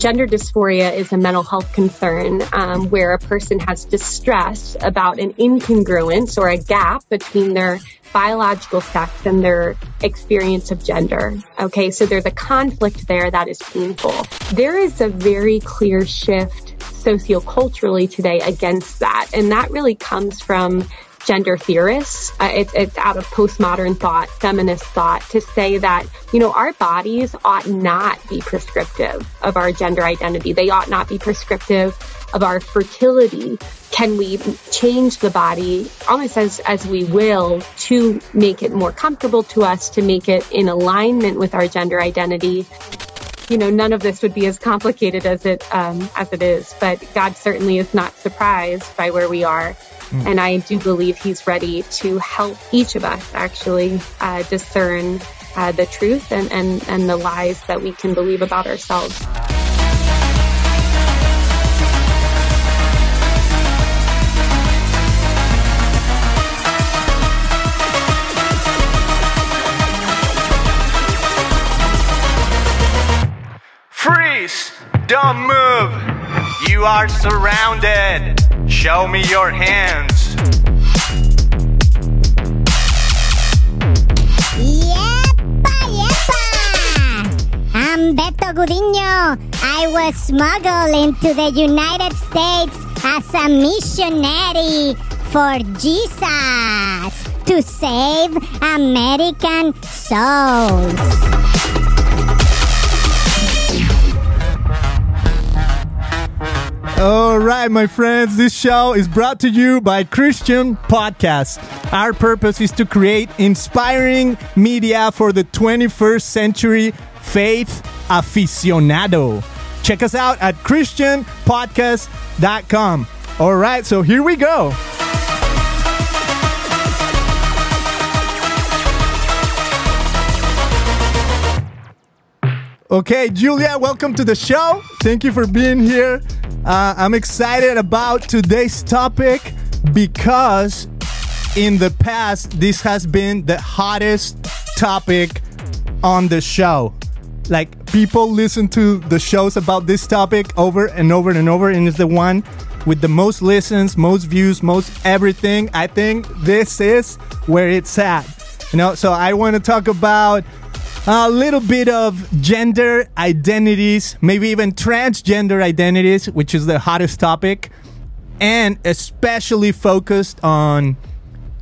Gender dysphoria is a mental health concern um, where a person has distress about an incongruence or a gap between their biological sex and their experience of gender. Okay, so there's a conflict there that is painful. There is a very clear shift socioculturally today against that, and that really comes from gender theorists. Uh, it's, it's out of postmodern thought, feminist thought to say that, you know, our bodies ought not be prescriptive of our gender identity. They ought not be prescriptive of our fertility. Can we change the body almost as, as we will to make it more comfortable to us, to make it in alignment with our gender identity? you know, none of this would be as complicated as it um, as it is. But God certainly is not surprised by where we are. Mm. And I do believe he's ready to help each of us actually uh, discern uh, the truth and, and, and the lies that we can believe about ourselves. Freeze! Don't move! You are surrounded! Show me your hands. Yepa, yepa. I'm Beto Gudinho. I was smuggled into the United States as a missionary for Jesus to save American souls. All right, my friends, this show is brought to you by Christian Podcast. Our purpose is to create inspiring media for the 21st century faith aficionado. Check us out at christianpodcast.com. All right, so here we go. Okay, Julia, welcome to the show. Thank you for being here. Uh, I'm excited about today's topic because in the past, this has been the hottest topic on the show. Like, people listen to the shows about this topic over and over and over, and it's the one with the most listens, most views, most everything. I think this is where it's at. You know, so I want to talk about a little bit of gender identities, maybe even transgender identities, which is the hottest topic, and especially focused on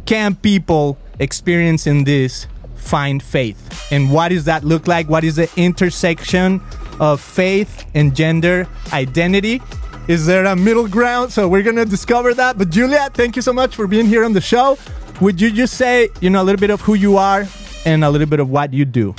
can people experiencing this find faith? And what does that look like? What is the intersection of faith and gender identity? Is there a middle ground? So we're going to discover that. But Julia, thank you so much for being here on the show. Would you just say, you know, a little bit of who you are and a little bit of what you do?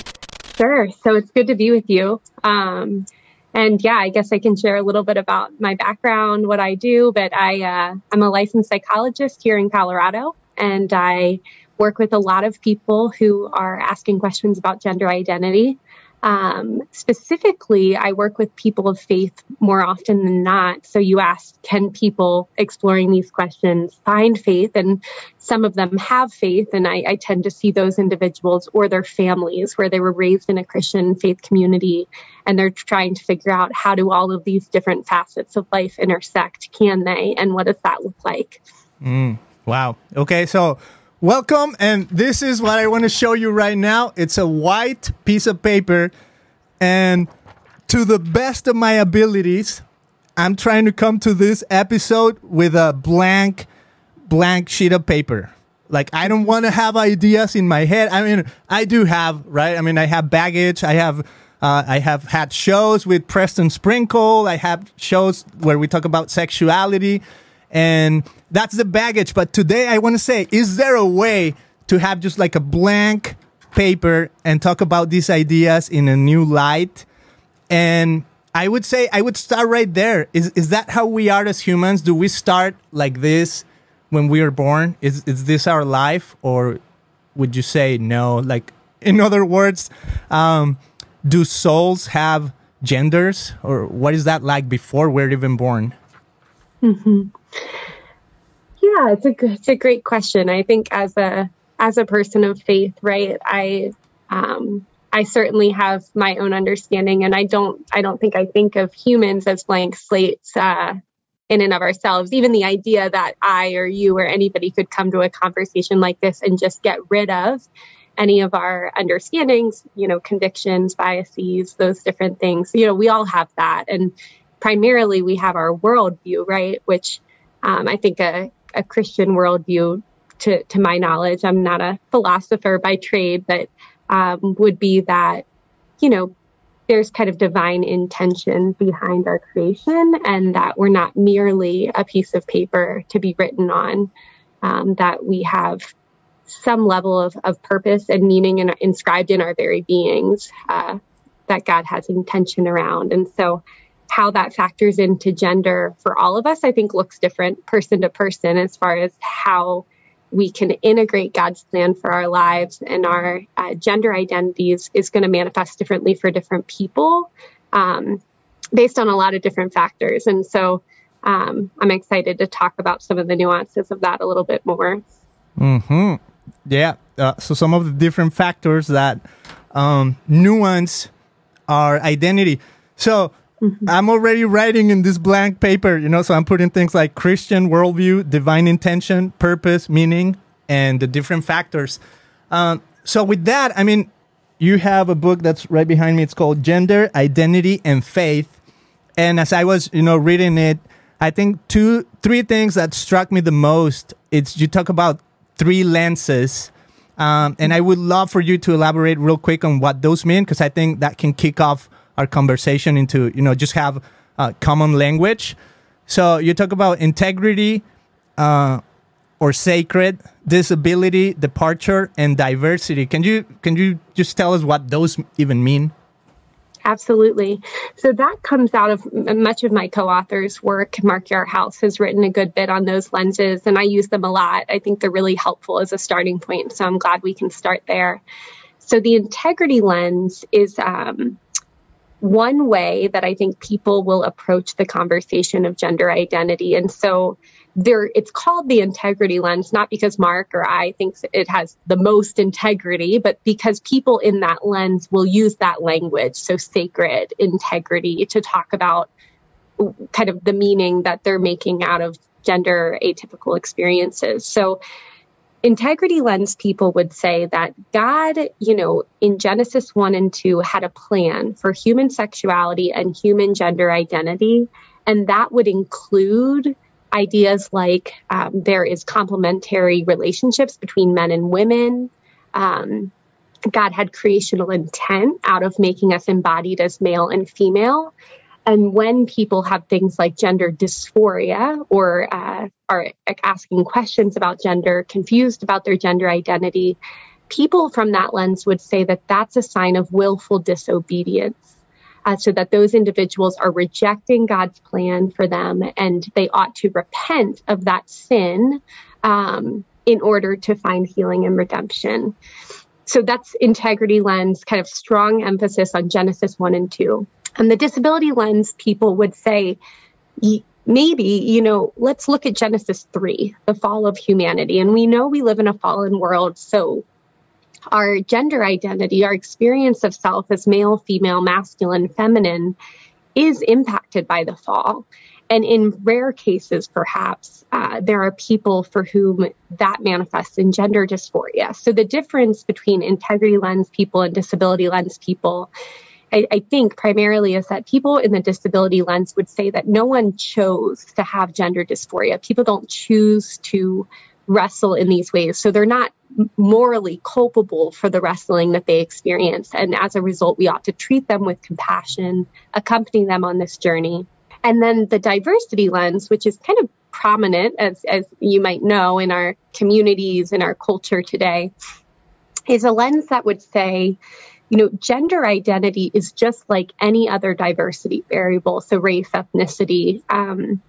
Sure. So it's good to be with you. Um, and yeah, I guess I can share a little bit about my background, what I do. But I, uh, I'm a licensed psychologist here in Colorado, and I work with a lot of people who are asking questions about gender identity. Um, specifically, I work with people of faith more often than not. So you asked, can people exploring these questions find faith? And some of them have faith. And I, I tend to see those individuals or their families where they were raised in a Christian faith community and they're trying to figure out how do all of these different facets of life intersect? Can they? And what does that look like? Mm, wow. Okay. So, Welcome, and this is what I want to show you right now. It's a white piece of paper, and to the best of my abilities, I'm trying to come to this episode with a blank, blank sheet of paper. Like, I don't want to have ideas in my head. I mean, I do have, right? I mean, I have baggage. I have, uh, I have had shows with Preston Sprinkle. I have shows where we talk about sexuality and that's the baggage. But today I want to say, is there a way to have just like a blank paper and talk about these ideas in a new light? And I would say I would start right there. Is is that how we are as humans? Do we start like this when we are born? Is is this our life, or would you say no? Like in other words, um, do souls have genders, or what is that like before we're even born? Mm-hmm. Yeah, it's a it's a great question. I think as a as a person of faith, right? I um, I certainly have my own understanding, and I don't I don't think I think of humans as blank slates uh, in and of ourselves. Even the idea that I or you or anybody could come to a conversation like this and just get rid of any of our understandings, you know, convictions, biases, those different things. You know, we all have that, and primarily we have our worldview, right? Which um, I think a, a Christian worldview, to to my knowledge, I'm not a philosopher by trade, but um, would be that, you know, there's kind of divine intention behind our creation and that we're not merely a piece of paper to be written on, um, that we have some level of, of purpose and meaning in, inscribed in our very beings uh, that God has intention around. And so, how that factors into gender for all of us, I think, looks different person to person as far as how we can integrate God's plan for our lives and our uh, gender identities is going to manifest differently for different people um, based on a lot of different factors. And so um, I'm excited to talk about some of the nuances of that a little bit more. Hmm. Yeah. Uh, so some of the different factors that um, nuance our identity. So Mm-hmm. I'm already writing in this blank paper, you know, so I'm putting things like Christian worldview, divine intention, purpose, meaning, and the different factors. Um, so with that, I mean, you have a book that's right behind me. It's called Gender, Identity, and Faith. And as I was, you know, reading it, I think two, three things that struck me the most. It's you talk about three lenses. Um, and I would love for you to elaborate real quick on what those mean, because I think that can kick off our conversation into you know just have a common language. So you talk about integrity uh, or sacred, disability, departure, and diversity. Can you can you just tell us what those even mean? Absolutely. So that comes out of much of my co-author's work. Mark Yarhouse has written a good bit on those lenses, and I use them a lot. I think they're really helpful as a starting point. So I'm glad we can start there. So the integrity lens is um, one way that I think people will approach the conversation of gender identity. And so there, it's called the integrity lens, not because Mark or I thinks it has the most integrity, but because people in that lens will use that language. So sacred integrity to talk about kind of the meaning that they're making out of gender atypical experiences. So integrity lens people would say that God, you know, in Genesis 1 and 2 had a plan for human sexuality and human gender identity. And that would include ideas like um, there is complementary relationships between men and women. Um, God had creational intent out of making us embodied as male and female. And when people have things like gender dysphoria or uh, are asking questions about gender, confused about their gender identity, people from that lens would say that that's a sign of willful disobedience. Uh, so that those individuals are rejecting God's plan for them and they ought to repent of that sin um, in order to find healing and redemption. So that's integrity lens, kind of strong emphasis on Genesis 1 and 2. And the disability lens, people would say, maybe, you know, let's look at Genesis 3, the fall of humanity. And we know we live in a fallen world. So our gender identity, our experience of self as male, female, masculine, feminine is impacted by the fall. And in rare cases, perhaps, uh, there are people for whom that manifests in gender dysphoria. So the difference between integrity lens people and disability lens people I, I, think primarily is that people in the disability lens would say that no one chose to have gender dysphoria. People don't choose to wrestle in these ways. So they're not morally culpable for the wrestling that they experience. And as a result, we ought to treat them with compassion, accompany them on this journey. And then the diversity lens, which is kind of prominent, as, as you might know, in our communities, in our culture today, is a lens that would say, you know, gender identity is just like any other diversity variable, so race, ethnicity. Um,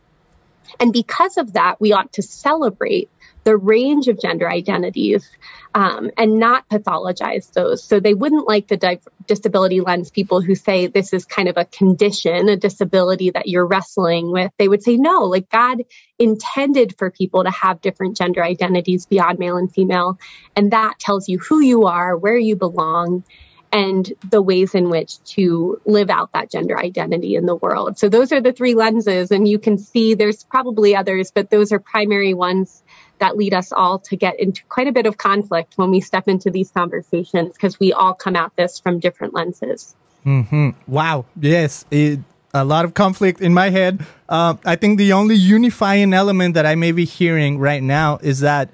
and because of that, we ought to celebrate the range of gender identities um, and not pathologize those. So they wouldn't like the di- disability lens people who say this is kind of a condition, a disability that you're wrestling with. They would say, no, like God intended for people to have different gender identities beyond male and female. And that tells you who you are, where you belong and the ways in which to live out that gender identity in the world. So those are the three lenses and you can see there's probably others, but those are primary ones that lead us all to get into quite a bit of conflict when we step into these conversations because we all come at this from different lenses. Mm-hmm. Wow. Yes. It, a lot of conflict in my head. Uh, I think the only unifying element that I may be hearing right now is that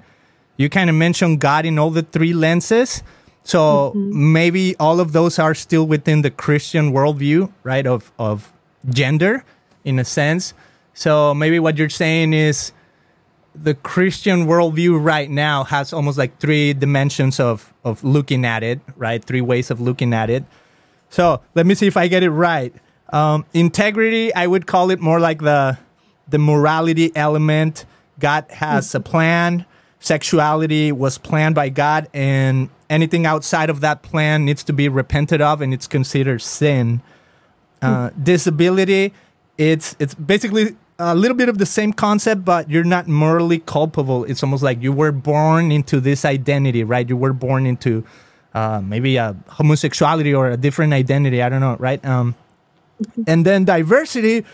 you kind of mentioned God in all the three lenses. So mm-hmm. maybe all of those are still within the Christian worldview, right? Of of gender, in a sense. So maybe what you're saying is the Christian worldview right now has almost like three dimensions of of looking at it, right? Three ways of looking at it. So let me see if I get it right. Um, integrity, I would call it more like the the morality element. God has a plan. Sexuality was planned by God, and anything outside of that plan needs to be repented of, and it's considered sin. Uh, disability, it's it's basically a little bit of the same concept, but you're not morally culpable. It's almost like you were born into this identity, right? You were born into uh, maybe a homosexuality or a different identity. I don't know, right? Um, and then diversity,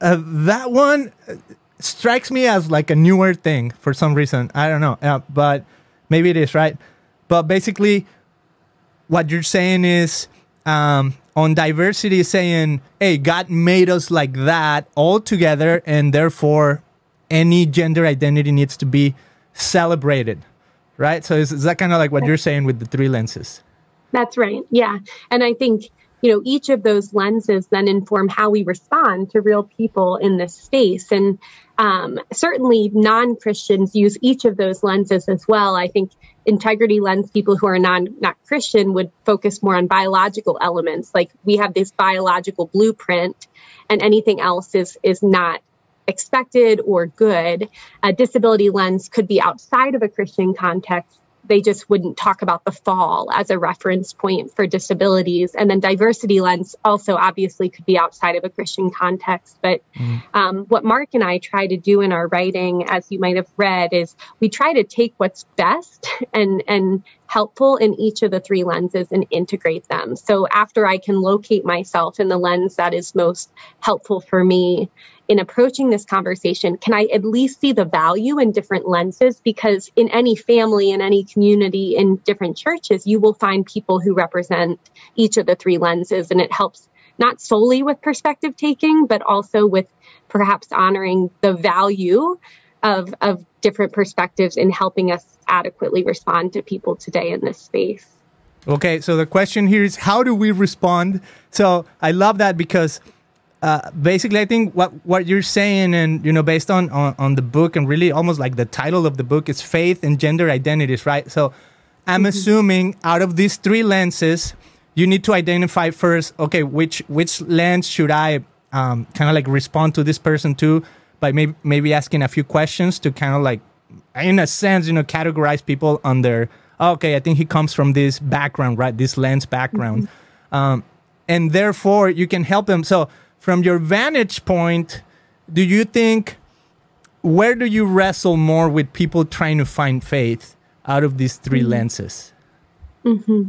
uh, that one strikes me as like a newer thing for some reason. I don't know, uh, but maybe it is, right? But basically, what you're saying is um, on diversity saying, hey, God made us like that all together, and therefore any gender identity needs to be celebrated, right? So is, is that kind of like what you're saying with the three lenses? That's right. Yeah. And I think, you know, each of those lenses then inform how we respond to real people in this space. And um, certainly non Christians use each of those lenses as well. I think integrity lens people who are non not Christian would focus more on biological elements. Like we have this biological blueprint, and anything else is is not expected or good. A disability lens could be outside of a Christian context they just wouldn't talk about the fall as a reference point for disabilities. And then diversity lens also obviously could be outside of a Christian context. But mm-hmm. um, what Mark and I try to do in our writing, as you might have read, is we try to take what's best and and helpful in each of the three lenses and integrate them. So after I can locate myself in the lens that is most helpful for me, in approaching this conversation, can I at least see the value in different lenses? Because in any family, in any community, in different churches, you will find people who represent each of the three lenses, and it helps not solely with perspective taking, but also with perhaps honoring the value of, of different perspectives in helping us adequately respond to people today in this space. Okay, so the question here is how do we respond? So I love that because uh, basically, I think what what you're saying, and you know, based on, on on the book, and really almost like the title of the book is faith and gender identities, right? So, I'm mm-hmm. assuming out of these three lenses, you need to identify first. Okay, which which lens should I um, kind of like respond to this person to by maybe maybe asking a few questions to kind of like, in a sense, you know, categorize people under. Oh, okay, I think he comes from this background, right? This lens background, mm-hmm. um, and therefore you can help them. So from your vantage point, do you think where do you wrestle more with people trying to find faith out of these 3 mm-hmm. lenses? Mm-hmm.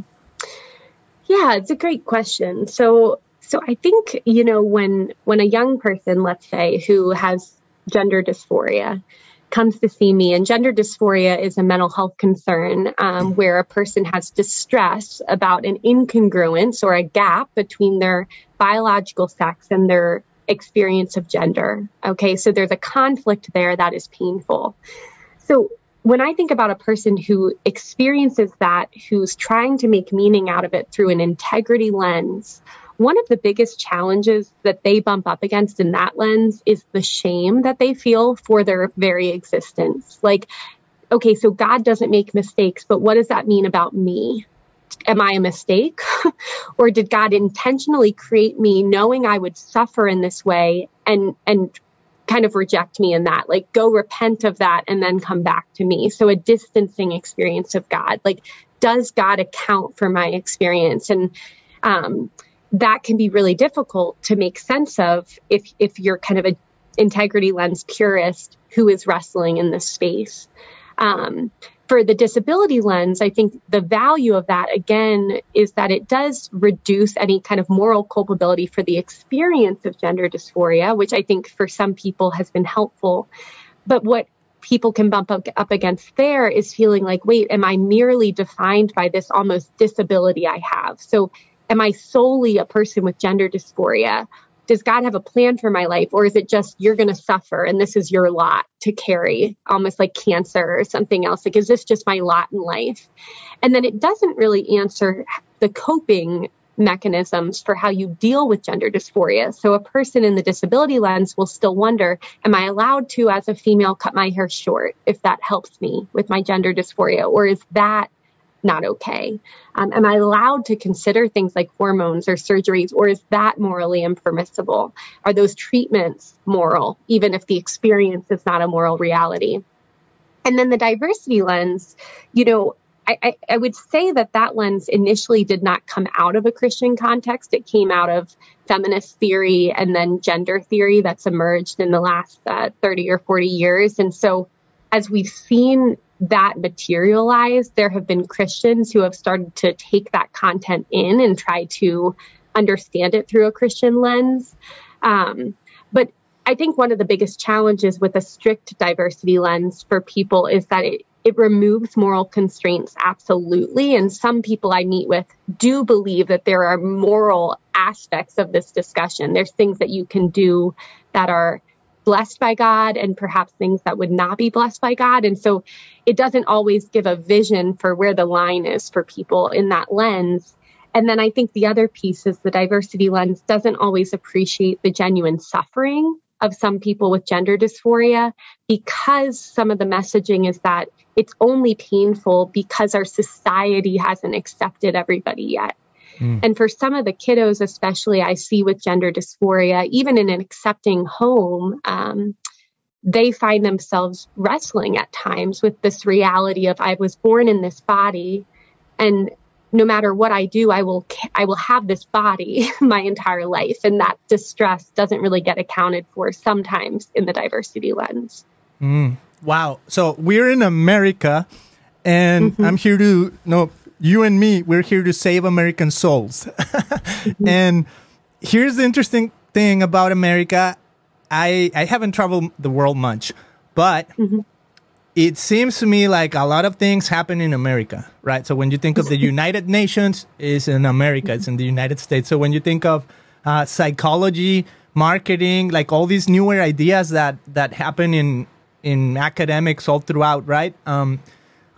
Yeah, it's a great question. So, so I think you know when when a young person, let's say, who has gender dysphoria, comes to see me, and gender dysphoria is a mental health concern um, where a person has distress about an incongruence or a gap between their biological sex and their experience of gender. Okay, so there's a conflict there that is painful. So when I think about a person who experiences that, who's trying to make meaning out of it through an integrity lens, one of the biggest challenges that they bump up against in that lens is the shame that they feel for their very existence. Like, okay, so God doesn't make mistakes, but what does that mean about me? Am I a mistake? or did God intentionally create me knowing I would suffer in this way and, and kind of reject me in that, like go repent of that and then come back to me. So a distancing experience of God. Like, does God account for my experience? And, um, that can be really difficult to make sense of if if you're kind of a integrity lens purist who is wrestling in this space. Um, for the disability lens, I think the value of that again is that it does reduce any kind of moral culpability for the experience of gender dysphoria, which I think for some people has been helpful. But what people can bump up, up against there is feeling like, wait, am I merely defined by this almost disability I have? So am I solely a person with gender dysphoria? Does God have a plan for my life? Or is it just you're going to suffer and this is your lot to carry, almost like cancer or something else? Like, is this just my lot in life? And then it doesn't really answer the coping mechanisms for how you deal with gender dysphoria. So a person in the disability lens will still wonder, am I allowed to, as a female, cut my hair short if that helps me with my gender dysphoria? Or is that not okay? Um, am I allowed to consider things like hormones or surgeries, or is that morally impermissible? Are those treatments moral, even if the experience is not a moral reality? And then the diversity lens, you know, I, I, would say that that lens initially did not come out of a Christian context. It came out of feminist theory and then gender theory that's emerged in the last uh, 30 or 40 years. And so, as we've seen that materialize, there have been Christians who have started to take that content in and try to understand it through a Christian lens. Um, but I think one of the biggest challenges with a strict diversity lens for people is that it, it removes moral constraints, absolutely. And some people I meet with do believe that there are moral aspects of this discussion. There's things that you can do that are blessed by God and perhaps things that would not be blessed by God. And so it doesn't always give a vision for where the line is for people in that lens. And then I think the other piece is the diversity lens doesn't always appreciate the genuine suffering of some people with gender dysphoria because some of the messaging is that it's only painful because our society hasn't accepted everybody yet. Mm. And for some of the kiddos, especially I see with gender dysphoria, even in an accepting home, um, they find themselves wrestling at times with this reality of I was born in this body and no matter what I do, I will I will have this body my entire life, and that distress doesn't really get accounted for sometimes in the diversity lens. Mm. Wow! So we're in America, and mm-hmm. I'm here to you know you and me. We're here to save American souls, mm-hmm. and here's the interesting thing about America. I I haven't traveled the world much, but mm-hmm it seems to me like a lot of things happen in America, right? So when you think of the United Nations, is in America, it's in the United States. So when you think of uh, psychology, marketing, like all these newer ideas that that happen in in academics all throughout, right? Um,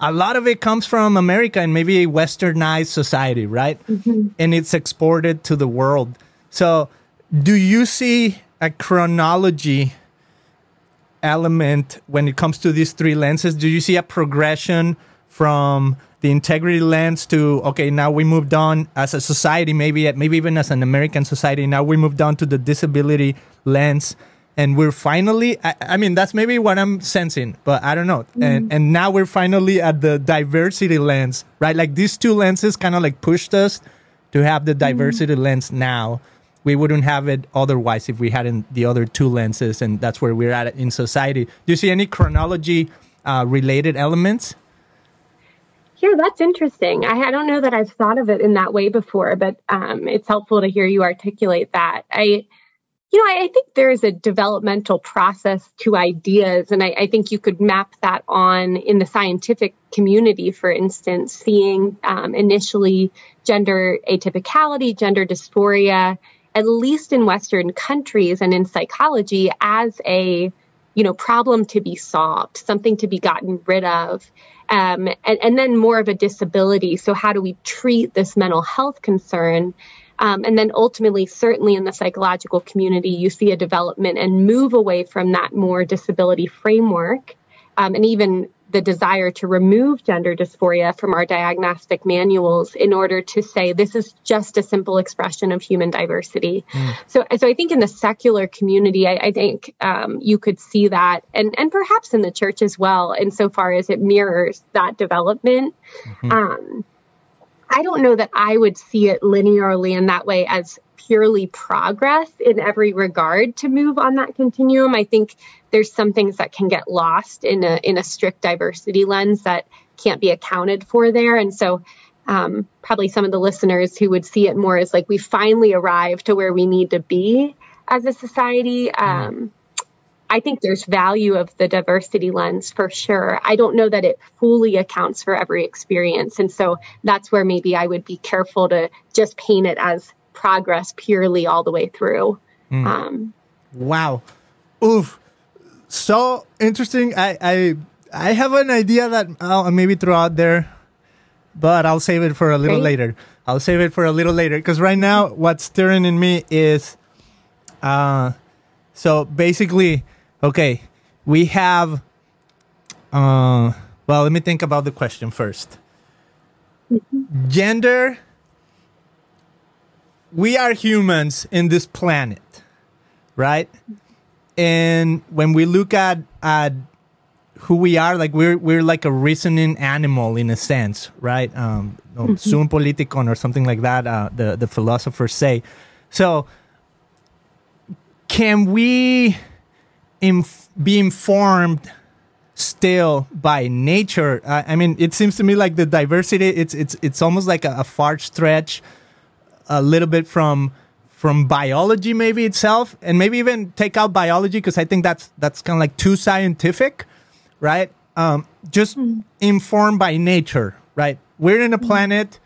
a lot of it comes from America and maybe a westernized society, right? Mm-hmm. And it's exported to the world. So, do you see a chronology element when it comes to these three lenses? Do you see a progression from the integrity lens to okay, now we moved on as a society, maybe maybe even as an American society. Now we moved on to the disability lens, and we're finally. I, I mean, that's maybe what I'm sensing, but I don't know. Mm-hmm. And and now we're finally at the diversity lens, right? Like these two lenses kind of like pushed us to have the diversity mm-hmm. lens now we wouldn't have it otherwise if we hadn't the other two lenses, and that's where we're at in society. Do you see any chronology uh, related elements? Yeah, that's interesting. I, I, don't know that I've thought of it in that way before, but um, it's helpful to hear you articulate that. I, you know, I, I think there is a developmental process to ideas, and I, I, think you could map that on in the scientific community, for instance, seeing um, initially gender atypicality, gender dysphoria, at least in Western countries and in psychology, as a you know problem to be solved, something to be gotten rid of, um, and, and, then more of a disability. So how do we treat this mental health concern? Um, and then ultimately, certainly in the psychological community, you see a development and move away from that more disability framework. Um, and even the desire to remove gender dysphoria from our diagnostic manuals in order to say this is just a simple expression of human diversity. Mm. So, so I think in the secular community, I, I think um, you could see that, and and perhaps in the church as well, insofar as it mirrors that development. Mm-hmm. Um, I don't know that I would see it linearly in that way as purely progress in every regard to move on that continuum. I think there's some things that can get lost in a in a strict diversity lens that can't be accounted for there. And so um, probably some of the listeners who would see it more as like we finally arrived to where we need to be as a society. Um, I think there's value of the diversity lens for sure. I don't know that it fully accounts for every experience. And so that's where maybe I would be careful to just paint it as progress purely all the way through. Mm. Um, wow. Oof. So interesting. I, I, I have an idea that I'll maybe throw out there but I'll save it for a little later. I'll save it for a little later because right now what's stirring in me is, uh, so basically, okay, we have, uh, well, let me think about the question 1st mm-hmm. Gender. We are humans in this planet, right? And when we look at at who we are like we're we're like a reasoning animal in a sense right um mm-hmm. politikon or something like that uh, the the philosophers say so can we inf- be informed still by nature uh, i mean it seems to me like the diversity it's it's it's almost like a, a far stretch a little bit from from biology maybe itself and maybe even take out biology because i think that's that's kind of like too scientific right? Um, just mm. informed by nature, right? We're in a hmm. planet,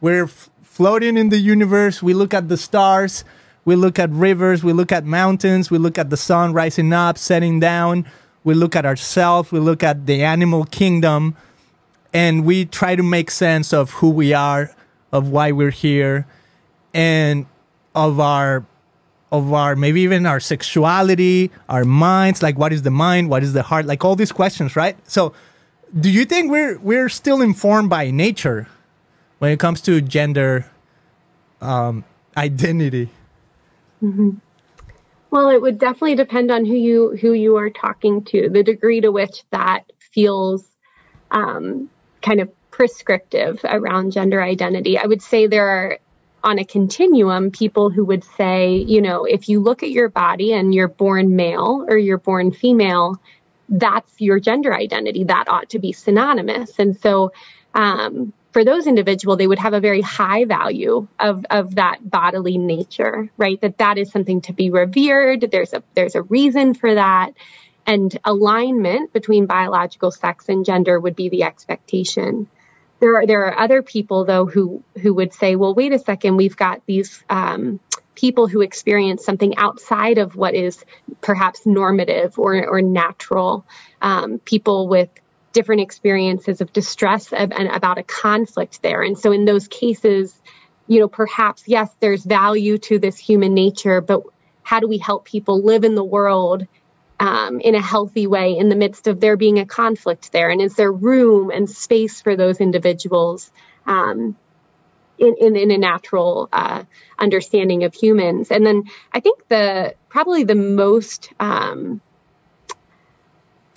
we're f- floating in the universe, we look at the stars, we look at rivers, we look at mountains, we look at the sun rising up, setting down, we look at ourselves, we look at the animal kingdom, and we try to make sense of who we are, of why we're here, and of our of our maybe even our sexuality, our minds, like what is the mind, what is the heart, like all these questions, right? So, do you think we're we're still informed by nature when it comes to gender um, identity? Mm-hmm. Well, it would definitely depend on who you who you are talking to, the degree to which that feels um, kind of prescriptive around gender identity. I would say there are on a continuum people who would say, you know, if you look at your body and you're born male or you're born female, that's your gender identity. That ought to be synonymous. And so, um, for those individuals, they would have a very high value of, of that bodily nature, right? That that is something to be revered. There's a, there's a reason for that. And alignment between biological sex and gender would be the expectation. There are there are other people though who who would say, well, wait a second, we've got these um, people who experience something outside of what is perhaps normative or or natural. Um, people with different experiences of distress and about a conflict there, and so in those cases, you know, perhaps yes, there's value to this human nature, but how do we help people live in the world um, in a healthy way in the midst of there being a conflict there? And is there room and space for those individuals um, in, in, in, a natural uh, understanding of humans? And then I think the probably the most um,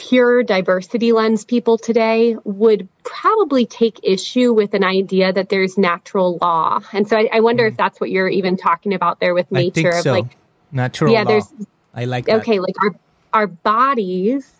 pure diversity lens people today would probably take issue with an idea that there's natural law. And so I, I wonder mm. if that's what you're even talking about there with nature of like natural yeah, law. There's, I like okay, like our our bodies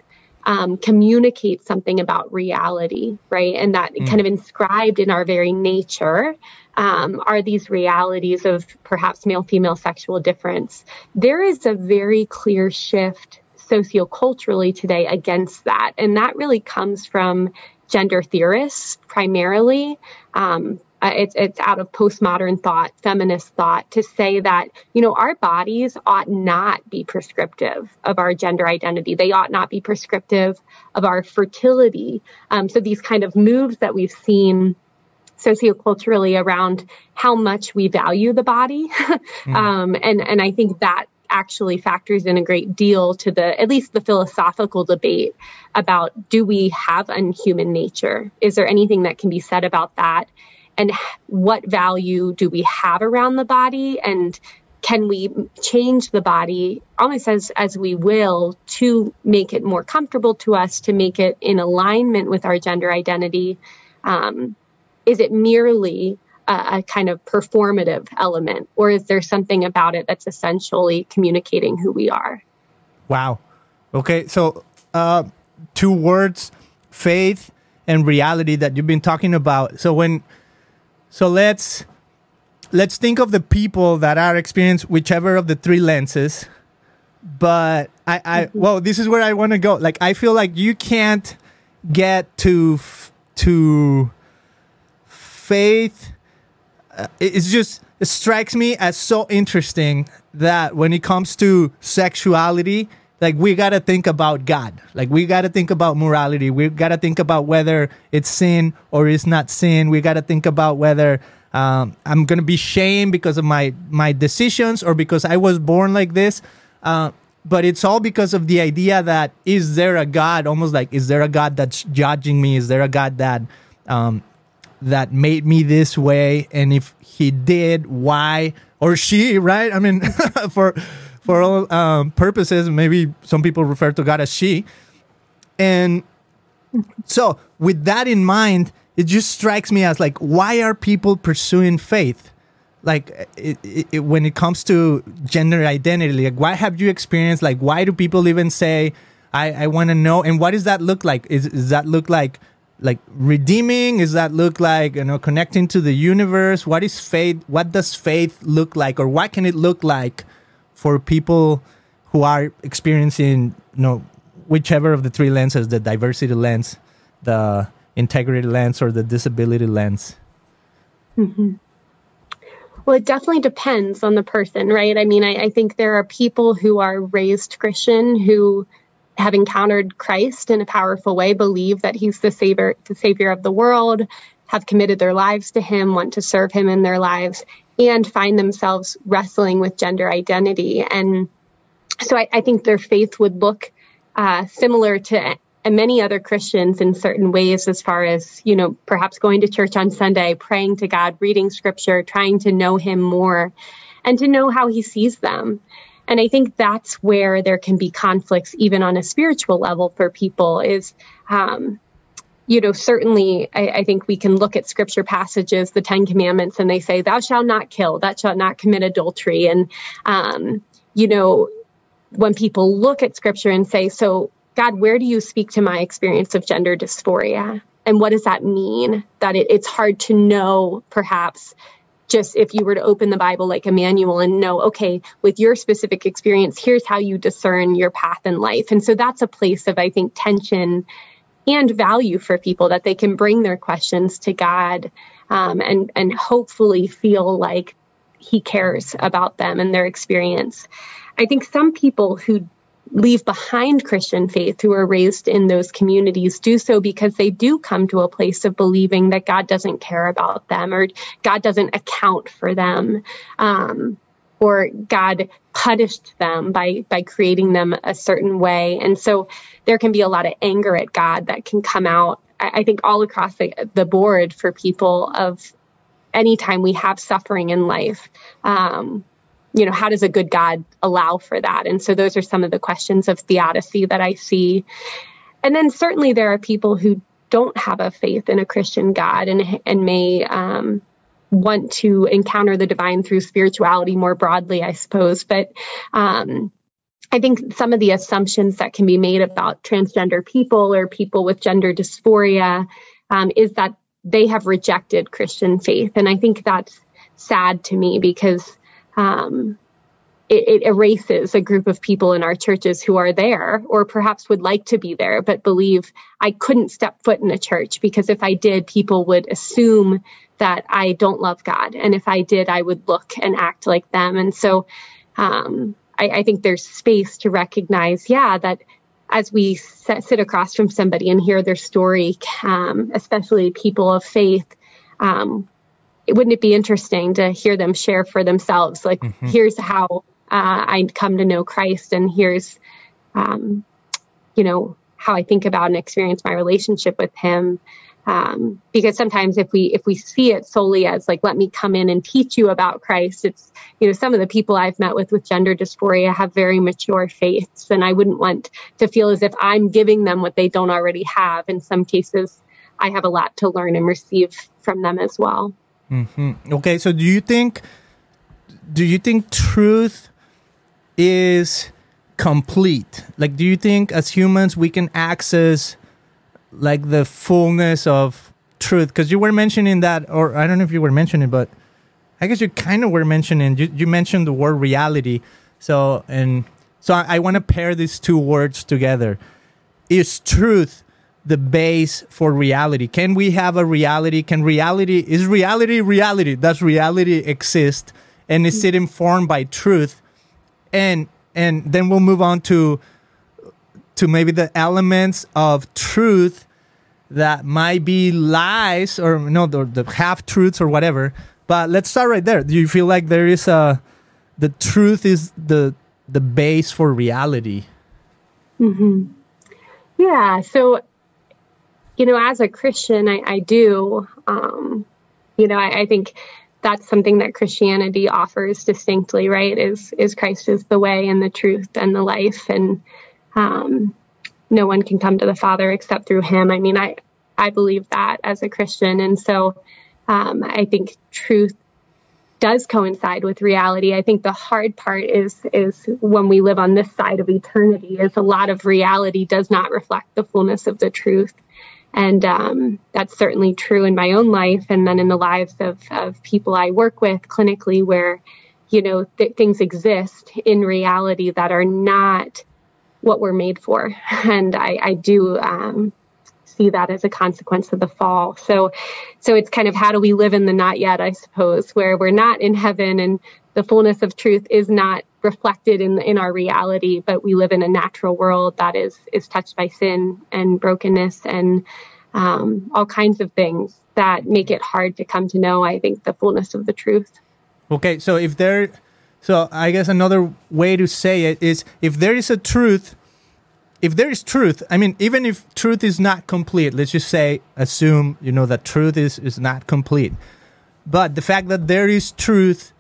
um, communicate something about reality, right? And that mm. kind of inscribed in our very nature um, are these realities of perhaps male female sexual difference. There is a very clear shift socioculturally today against that. And that really comes from gender theorists primarily. Um, uh, it's it's out of postmodern thought, feminist thought, to say that you know our bodies ought not be prescriptive of our gender identity. They ought not be prescriptive of our fertility. Um, so these kind of moves that we've seen socioculturally around how much we value the body, mm. um, and and I think that actually factors in a great deal to the at least the philosophical debate about do we have a human nature? Is there anything that can be said about that? and what value do we have around the body and can we change the body almost as as we will to make it more comfortable to us to make it in alignment with our gender identity um, is it merely a, a, kind of performative element or is there something about it that's essentially communicating who we are wow okay so uh, two words faith and reality that you've been talking about. So when, so let's let's think of the people that are experienced whichever of the three lenses. But I, I well, this is where I want to go. Like I feel like you can't get to to faith. Uh, it- it's just it strikes me as so interesting that when it comes to sexuality, like we got to think about God. Like we got to think about morality. We got to think about whether it's sin or it's not sin. We got to think about whether um, I'm gonna be shamed because of my my decisions or because I was born like this. Uh, but it's all because of the idea that is there a God? Almost like is there a God that's judging me? Is there a God that um, that made me this way? And if He did, why or she? Right? I mean, for for all um, purposes, maybe some people refer to God as she. And so, with that in mind, it just strikes me as like, why are people pursuing faith? Like, it, it, when it comes to gender identity, like, why have you experienced? Like, why do people even say, "I, I want to know"? And what does that look like? Is that look like like redeeming? Is that look like you know connecting to the universe? What is faith? What does faith look like, or what can it look like for people who are experiencing you know whichever of the three lenses the diversity lens the integrity lens or the disability lens mm-hmm. Well, it definitely depends on the person, right? I mean, I, I think there are people who are raised Christian who have encountered Christ in a powerful way, believe that he's the savior, the savior of the world, have committed their lives to him, want to serve him in their lives, and find themselves wrestling with gender identity. And so I, I think their faith would look uh, similar to many other Christians in certain ways, as far as, you know, perhaps going to church on Sunday, praying to God, reading scripture, trying to know Him more, and to know how He sees them. And I think that's where there can be conflicts, even on a spiritual level for people, is, um, you know, certainly I, I think we can look at scripture passages, the Ten Commandments, and they say, Thou shalt not kill, thou shalt not commit adultery. And, um, you know, when people look at scripture and say, So, God, where do you speak to my experience of gender dysphoria? And what does that mean? That it, it's hard to know, perhaps, just if you were to open the Bible like a manual and know, okay, with your specific experience, here's how you discern your path in life. And so that's a place of, I think, tension and value for people that they can bring their questions to God um, and and hopefully feel like He cares about them and their experience. I think some people who leave behind Christian faith who are raised in those communities do so because they do come to a place of believing that God doesn't care about them or God doesn't account for them. Um, or God punished them by by creating them a certain way, and so there can be a lot of anger at God that can come out. I, think all across the, the board for people of anytime we have suffering in life. Um, you know, how does a good God allow for that? And so those are some of the questions of theodicy that I see. And then certainly there are people who don't have a faith in a Christian God and and may um, want to encounter the divine through spirituality more broadly, I suppose. But um, I think some of the assumptions that can be made about transgender people or people with gender dysphoria um, is that they have rejected Christian faith, and I think that's sad to me because um, it, it erases a group of people in our churches who are there or perhaps would like to be there, but believe I couldn't step foot in a church because if I did, people would assume that I don't love God. And if I did, I would look and act like them. And so um, I, I think there's space to recognize, yeah, that as we sit, sit across from somebody and hear their story, um, especially people of faith, um, wouldn't it be interesting to hear them share for themselves? Like, here's how uh, I come to know Christ, and here's, um, you know, how I think about and experience my relationship with Him. Um, because sometimes if we if we see it solely as like let me come in and teach you about Christ, it's you know some of the people I've met with with gender dysphoria have very mature faiths, and I wouldn't want to feel as if I'm giving them what they don't already have. In some cases, I have a lot to learn and receive from them as well. Mm-hmm. Okay, so do you think do you think truth is complete? Like do you think as humans we can access like the fullness of truth? Because you were mentioning that or i don't know if you were mentioning but i guess you kind of were mentioning you, you mentioned the word reality. So and so i, I want to pair these two words together. Is truth the base for reality. Can we have a reality? Can reality is reality reality? Does reality exist and is it informed by truth? And and then we'll move on to to maybe the elements of truth that might be lies or no the, the half truths or whatever. But let's start right there. Do you feel like there is a the truth is the the base for reality? Mm-hmm. Yeah. So, you know, as a Christian, I, I do, um, you know, I, I think that's something that Christianity offers distinctly, right? Is is Christ is the way and the truth and the life, and um, no one can come to the Father except through Him. I mean, I I believe that as a Christian, and so um, I think truth does coincide with reality. I think the hard part is is when we live on this side of eternity, is a lot of reality does not reflect the fullness of the truth. And um, that's certainly true in my own life, and then in the lives of, of people I work with clinically, where you know th- things exist in reality that are not what we're made for. And I, I do um, see that as a consequence of the fall. So, so it's kind of how do we live in the not yet, I suppose, where we're not in heaven and the fullness of truth is not reflected in in our reality, but we live in a natural world that is is touched by sin and brokenness and um, all kinds of things that make it hard to come to know. I think the fullness of the truth. Okay, so if there, so I guess another way to say it is if there is a truth, if there is truth, I mean, even if truth is not complete, let's just say, assume, you know, that truth is, is not complete. But the fact that there is truth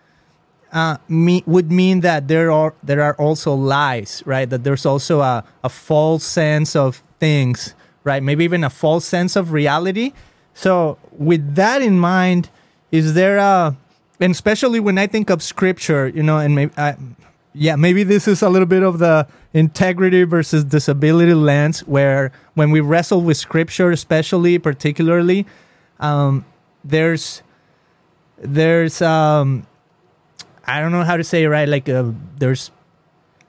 uh, me, would mean that there are there are also lies, right? That there's also a, a false sense of things, right? Maybe even a false sense of reality. So with that in mind, is there a and especially when I think of scripture, you know, and maybe I, yeah, maybe this is a little bit of the integrity versus disability lens, where when we wrestle with scripture, especially particularly, um, there's there's um, I don't know how to say it right, like uh, there's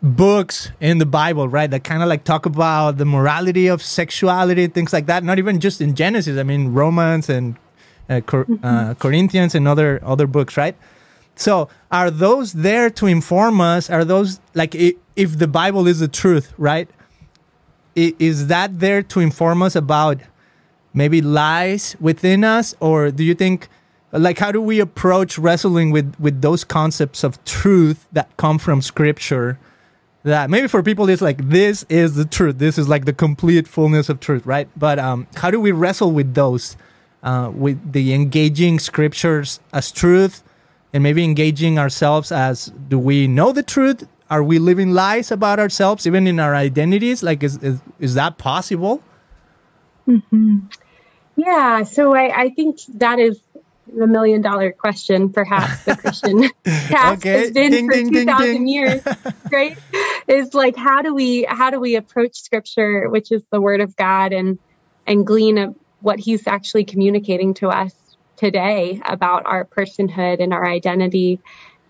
books in the Bible, right, that kind of like talk about the morality of sexuality, things like that. Not even just in Genesis. I mean, Romans and uh, Cor- uh, Corinthians and other other books, right? So, are those there to inform us? Are those like if the Bible is the truth, right? Is that there to inform us about maybe lies within us, or do you think? Like, how do we approach wrestling with with those concepts of truth that come from Scripture? that maybe for people it's like this is the truth. This is like the complete fullness of truth right? But um, how do we wrestle with those uh, with the engaging scriptures as truth and maybe engaging ourselves as do we know the truth? Are we living lies about ourselves even in our identities? Like is is, is that possible? Hmm. Yeah, so I, I think that is the million dollar question, perhaps the Christian past Okay. has been Ding, for ding, two thousand years, right? Is like how do we how do we approach Scripture, which is the Word of God, and and glean a, what He's actually communicating to us today about our personhood and our identity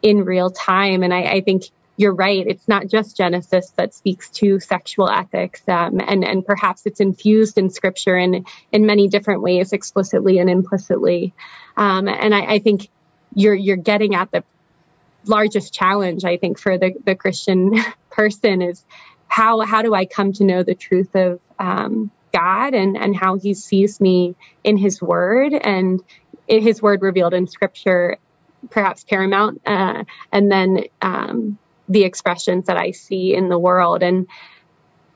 in real time. And I, I think you're right. It's not just Genesis that speaks to sexual ethics, um, and and perhaps it's infused in Scripture in in many different ways, explicitly and implicitly. Um, and I, I think you're you're getting at the largest challenge I think for the the Christian person is how how do I come to know the truth of um, God and and how He sees me in His Word and in His Word revealed in Scripture, perhaps paramount, uh, and then um, the expressions that I see in the world and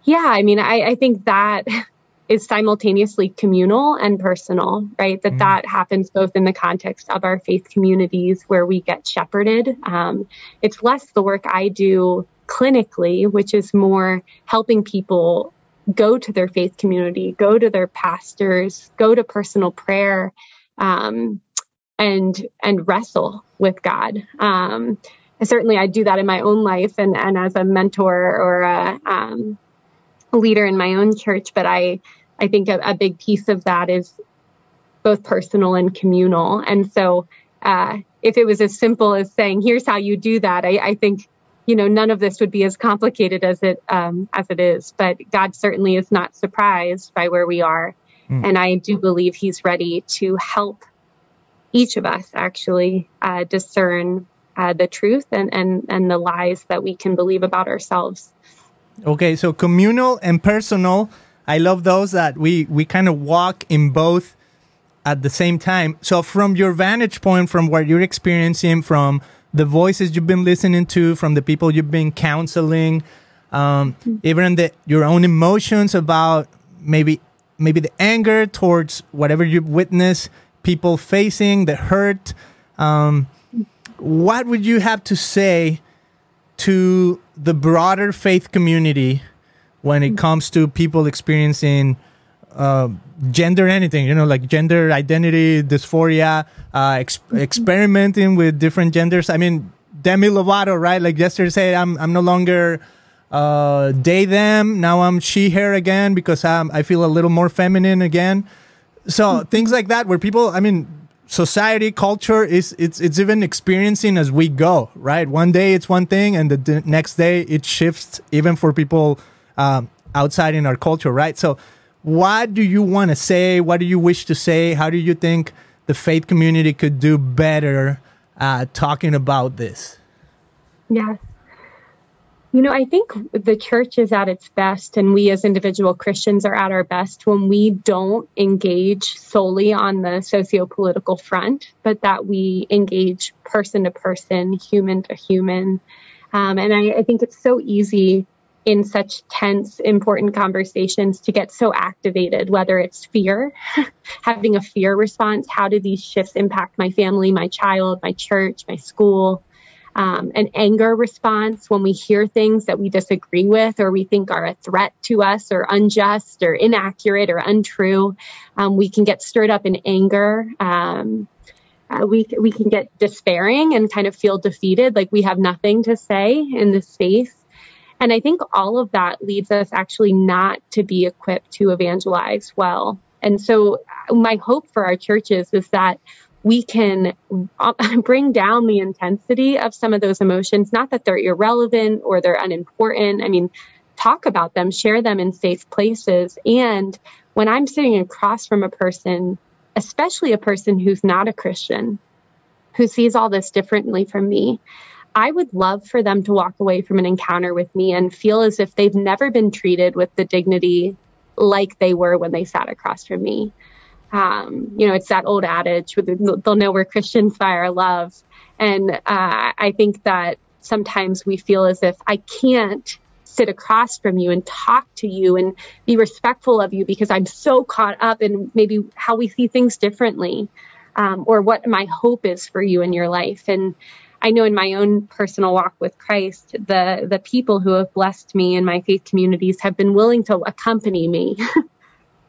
yeah, I mean, I, I think that is simultaneously communal and personal, right? That that happens both in the context of our faith communities where we get shepherded. Um, it's less the work I do clinically, which is more helping people go to their faith community, go to their pastors, go to personal prayer, um, and and wrestle with God. Um, certainly, I do that in my own life and and as a mentor or a um, leader in my own church, but I I think a, a big piece of that is both personal and communal. And so, uh, if it was as simple as saying, "Here's how you do that," I, I think you know none of this would be as complicated as it um, as it is. But God certainly is not surprised by where we are, mm. and I do believe He's ready to help each of us actually uh, discern uh, the truth and, and and the lies that we can believe about ourselves. Okay, so communal and personal. I love those that we we kind of walk in both at the same time. So from your vantage point, from what you're experiencing, from the voices you've been listening to, from the people you've been counseling, um, even the, your own emotions about maybe maybe the anger towards whatever you witness, people facing the hurt. Um, what would you have to say to the broader faith community when it comes to people experiencing uh, gender anything you know like gender identity dysphoria uh, ex- experimenting with different genders? I mean demi lovato right? Like yesterday said i'm, I'm no longer uh, they them. Now i'm she her again because I'm, i feel a little more feminine again. So mm-hmm. things like that where people i mean society culture is it's it's even experiencing as we go right? One day it's one thing and the d- next day it shifts even for people um, outside in our culture right? So what do you want to say? What do you wish to say? How do you think the faith community could do better uh, talking about this? Yes you know, I think the church is at its best, and we as individual Christians are at our best when we don't engage solely on the socio political front, but that we engage person to person, human to human. Um, and I, I think it's so easy in such tense, important conversations to get so activated, whether it's fear, having a fear response. How do these shifts impact my family, my child, my church, my school? Um, an anger response when we hear things that we disagree with or we think are a threat to us or unjust or inaccurate or untrue. Um, we can get stirred up in anger. Um, uh, we we can get despairing and kind of feel defeated, like we have nothing to say in this space. And I think all of that leads us actually not to be equipped to evangelize well. And so, my hope for our churches is that we can uh, bring down the intensity of some of those emotions. Not that they're irrelevant or they're unimportant. I mean, talk about them, share them in safe places. And when I'm sitting across from a person, especially a person who's not a Christian, who sees all this differently from me, I would love for them to walk away from an encounter with me and feel as if they've never been treated with the dignity like they were when they sat across from me. Um, you know, it's that old adage, they'll know we're Christians by our love. And uh, I think that sometimes we feel as if I can't sit across from you and talk to you and be respectful of you because I'm so caught up in maybe how we see things differently um, or what my hope is for you in your life. And I know in my own personal walk with Christ, the the people who have blessed me in my faith communities have been willing to accompany me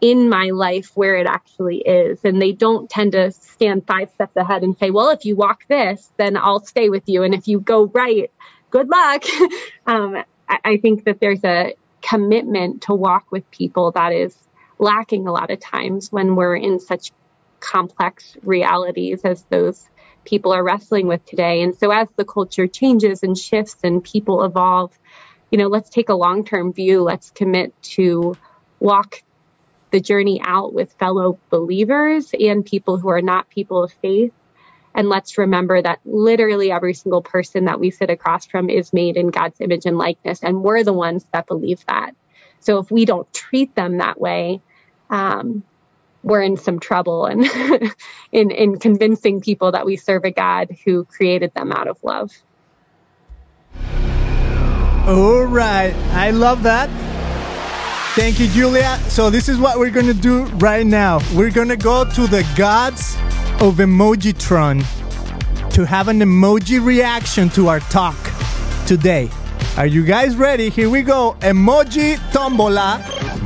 in my life where it actually is. And they don't tend to stand five steps ahead and say, well, if you walk this, then I'll stay with you. And if you go right, good luck. um, I, I think that there's a commitment to walk with people that is lacking a lot of times when we're in such complex realities as those people are wrestling with today. And so as the culture changes and shifts and people evolve, you know, let's take a long term view. Let's commit to walk the journey out with fellow believers and people who are not people of faith. And let's remember that literally every single person that we sit across from is made in God's image and likeness. And we're the ones that believe that. So if we don't treat them that way, um, we're in some trouble and in, in convincing people that we serve a God who created them out of love. All right. I love that. Thank you, Julia. So this is what we're gonna do right now. We're gonna go to the gods of Emojitron to have an emoji reaction to our talk today. Are you guys ready? Here we go. Emoji tombola.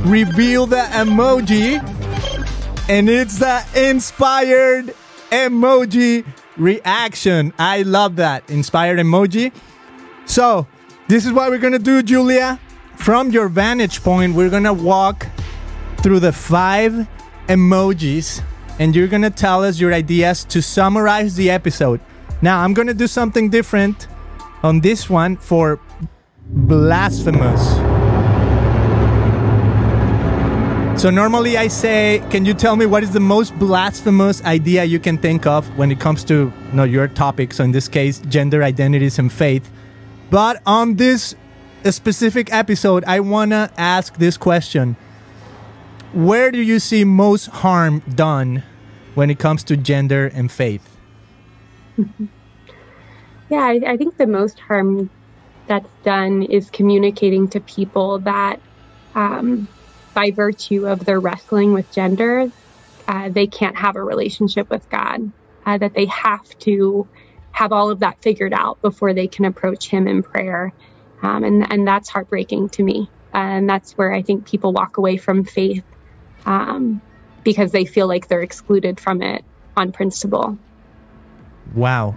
Reveal the emoji. And it's the inspired emoji reaction. I love that. Inspired emoji. So, this is what we're gonna do, Julia from your vantage point, we're gonna walk through the five emojis and you're to tell us your ideas to summarize the episode. Now, I'm to do something different on this one for blasphemous. So normally I say, can you tell me what is the most blasphemous idea you can think of when it comes to you know, your topic? So in this case, gender identities and faith. But on this specific episode, I want to ask this question. Where do you see most harm done when it comes to gender and faith? Yeah, I, I think the most harm that's done is communicating to people that, um, by virtue of their wrestling with gender, uh, they can't have a relationship with God, uh, that they have to have all of that figured out before they can approach Him in prayer. Um, and, and that's heartbreaking to me. And that's where I think people walk away from faith um, because they feel like they're excluded from it on principle. Wow.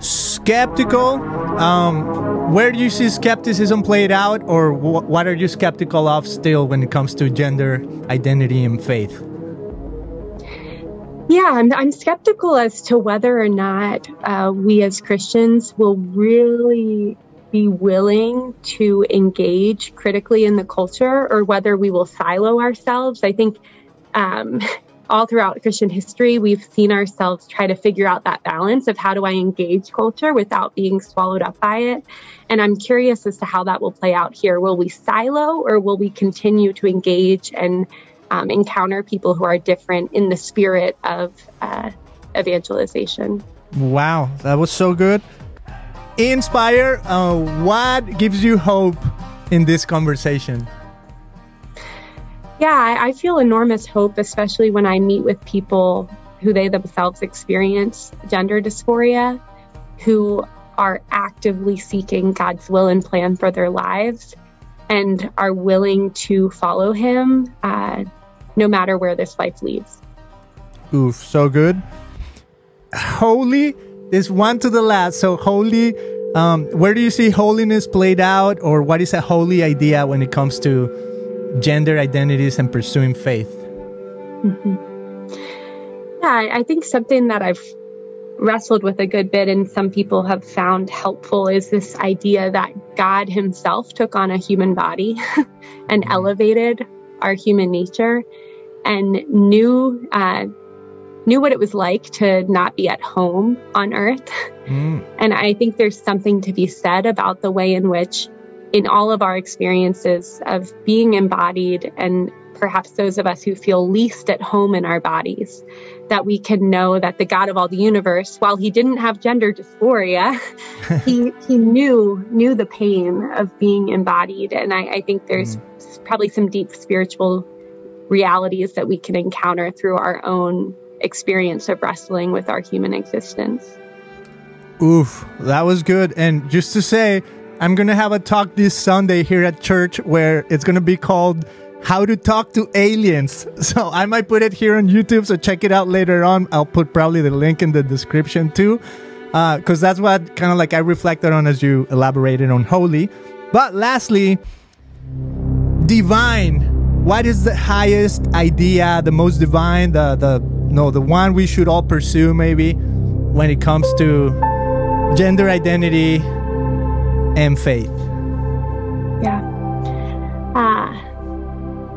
Skeptical. Um, where do you see skepticism played out, or wh- what are you skeptical of still when it comes to gender identity and faith? Yeah, I'm, I'm skeptical as to whether or not uh, we as Christians will really be willing to engage critically in the culture or whether we will silo ourselves. I think um, all throughout Christian history, we've seen ourselves try to figure out that balance of how do I engage culture without being swallowed up by it. And I'm curious as to how that will play out here. Will we silo or will we continue to engage and um, encounter people who are different in the spirit of uh, evangelization? Wow, that was so good. Inspire, uh, what gives you hope in this conversation? Yeah, I, I feel enormous hope, especially when I meet with people who they themselves experience gender dysphoria, who are actively seeking God's will and plan for their lives and are willing to follow Him uh, no matter where this life leads. Oof, so good. Holy is one to the last. So, holy, um, where do you see holiness played out, or what is a holy idea when it comes to gender identities and pursuing faith? Mm-hmm. Yeah, I think something that I've wrestled with a good bit and some people have found helpful is this idea that God himself took on a human body and mm-hmm. elevated our human nature and knew uh, knew what it was like to not be at home on earth. Mm. And I think there's something to be said about the way in which in all of our experiences of being embodied and perhaps those of us who feel least at home in our bodies, that we can know that the God of all the universe, while he didn't have gender dysphoria, he he knew knew the pain of being embodied. And I, I think there's mm. Probably some deep spiritual realities that we can encounter through our own experience of wrestling with our human existence. Oof, that was good. And just to say, I'm going to have a talk this Sunday here at church where it's going to be called How to Talk to Aliens. So I might put it here on YouTube, so check it out later on. I'll put probably the link in the description too, because uh, that's what kind of like I reflected on as you elaborated on holy. But lastly, divine. What is the highest idea, the most divine, the the no, the one we should all pursue maybe when it comes to gender identity, and faith. Yeah. Uh,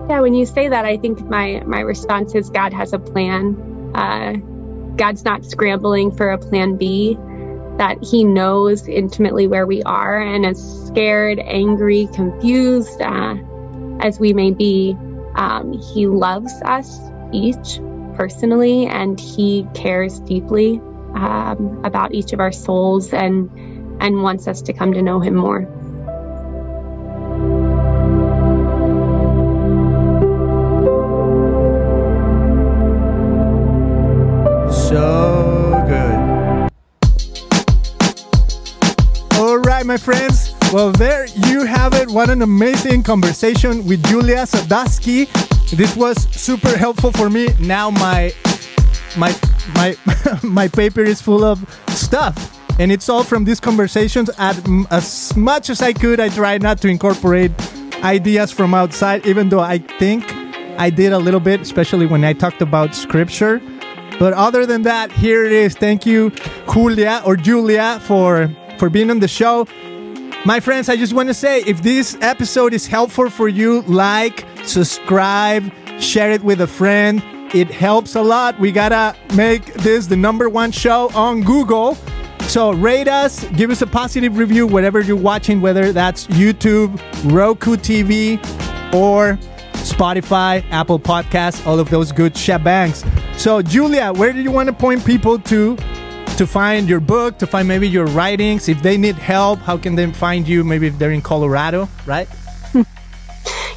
yeah, when you say that, I think my, my response is God has a plan. Uh, God's not scrambling for a plan B, that He knows intimately where we are. And as scared, angry, confused uh, as we may be, um, He loves us each personally and He cares deeply um, about each of our souls. And and wants us to come to know Him more. So good. All right, my friends. Well, there you have it. What an amazing conversation with Julia Sadusky. This was super helpful for me. Now my my my my paper is full of stuff and it's all from these conversations. At, as much as I could, I tried not to incorporate ideas from outside, even though I think I did a little bit, especially when I talked about scripture. But other than that, here it is. Thank you, Julia or Julia, for for being on the show. My friends, I just want to say if this episode is helpful for you, like, subscribe, share it with a friend. It helps a lot. We gotta make this the number one show on Google. So rate us, give us a positive review, whatever you're watching, whether that's YouTube, Roku TV, or Spotify, Apple Podcasts, all of those good shebangs. So, Julia, where do you want to point people to to find your book, to find maybe your writings? If they need help, how can they find you? Maybe if they're in Colorado, right?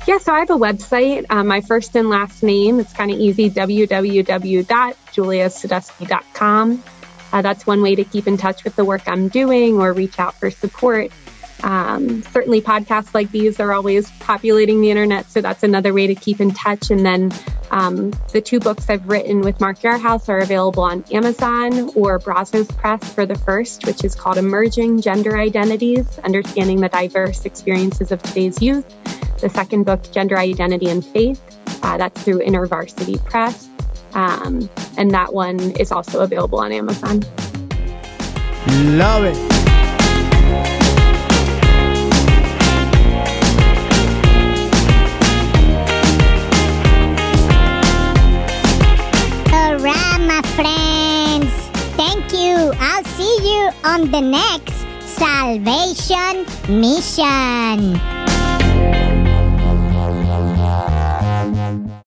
Yeah, so I have a website, um, my first and last name. It's kind of easy www.juliasadusky.com. Uh, that's one way to keep in touch with the work I'm doing or reach out for support. Um, certainly, podcasts like these are always populating the internet, so that's another way to keep in touch. And then um, the two books I've written with Mark Yarhouse are available on Amazon or Brazos Press for the first, which is called Emerging Gender Identities Understanding the Diverse Experiences of Today's Youth. The second book, Gender Identity and Faith, uh, that's through InterVarsity Press. Um, and that one is also available on Amazon. Love it. You on the next Salvation Mission.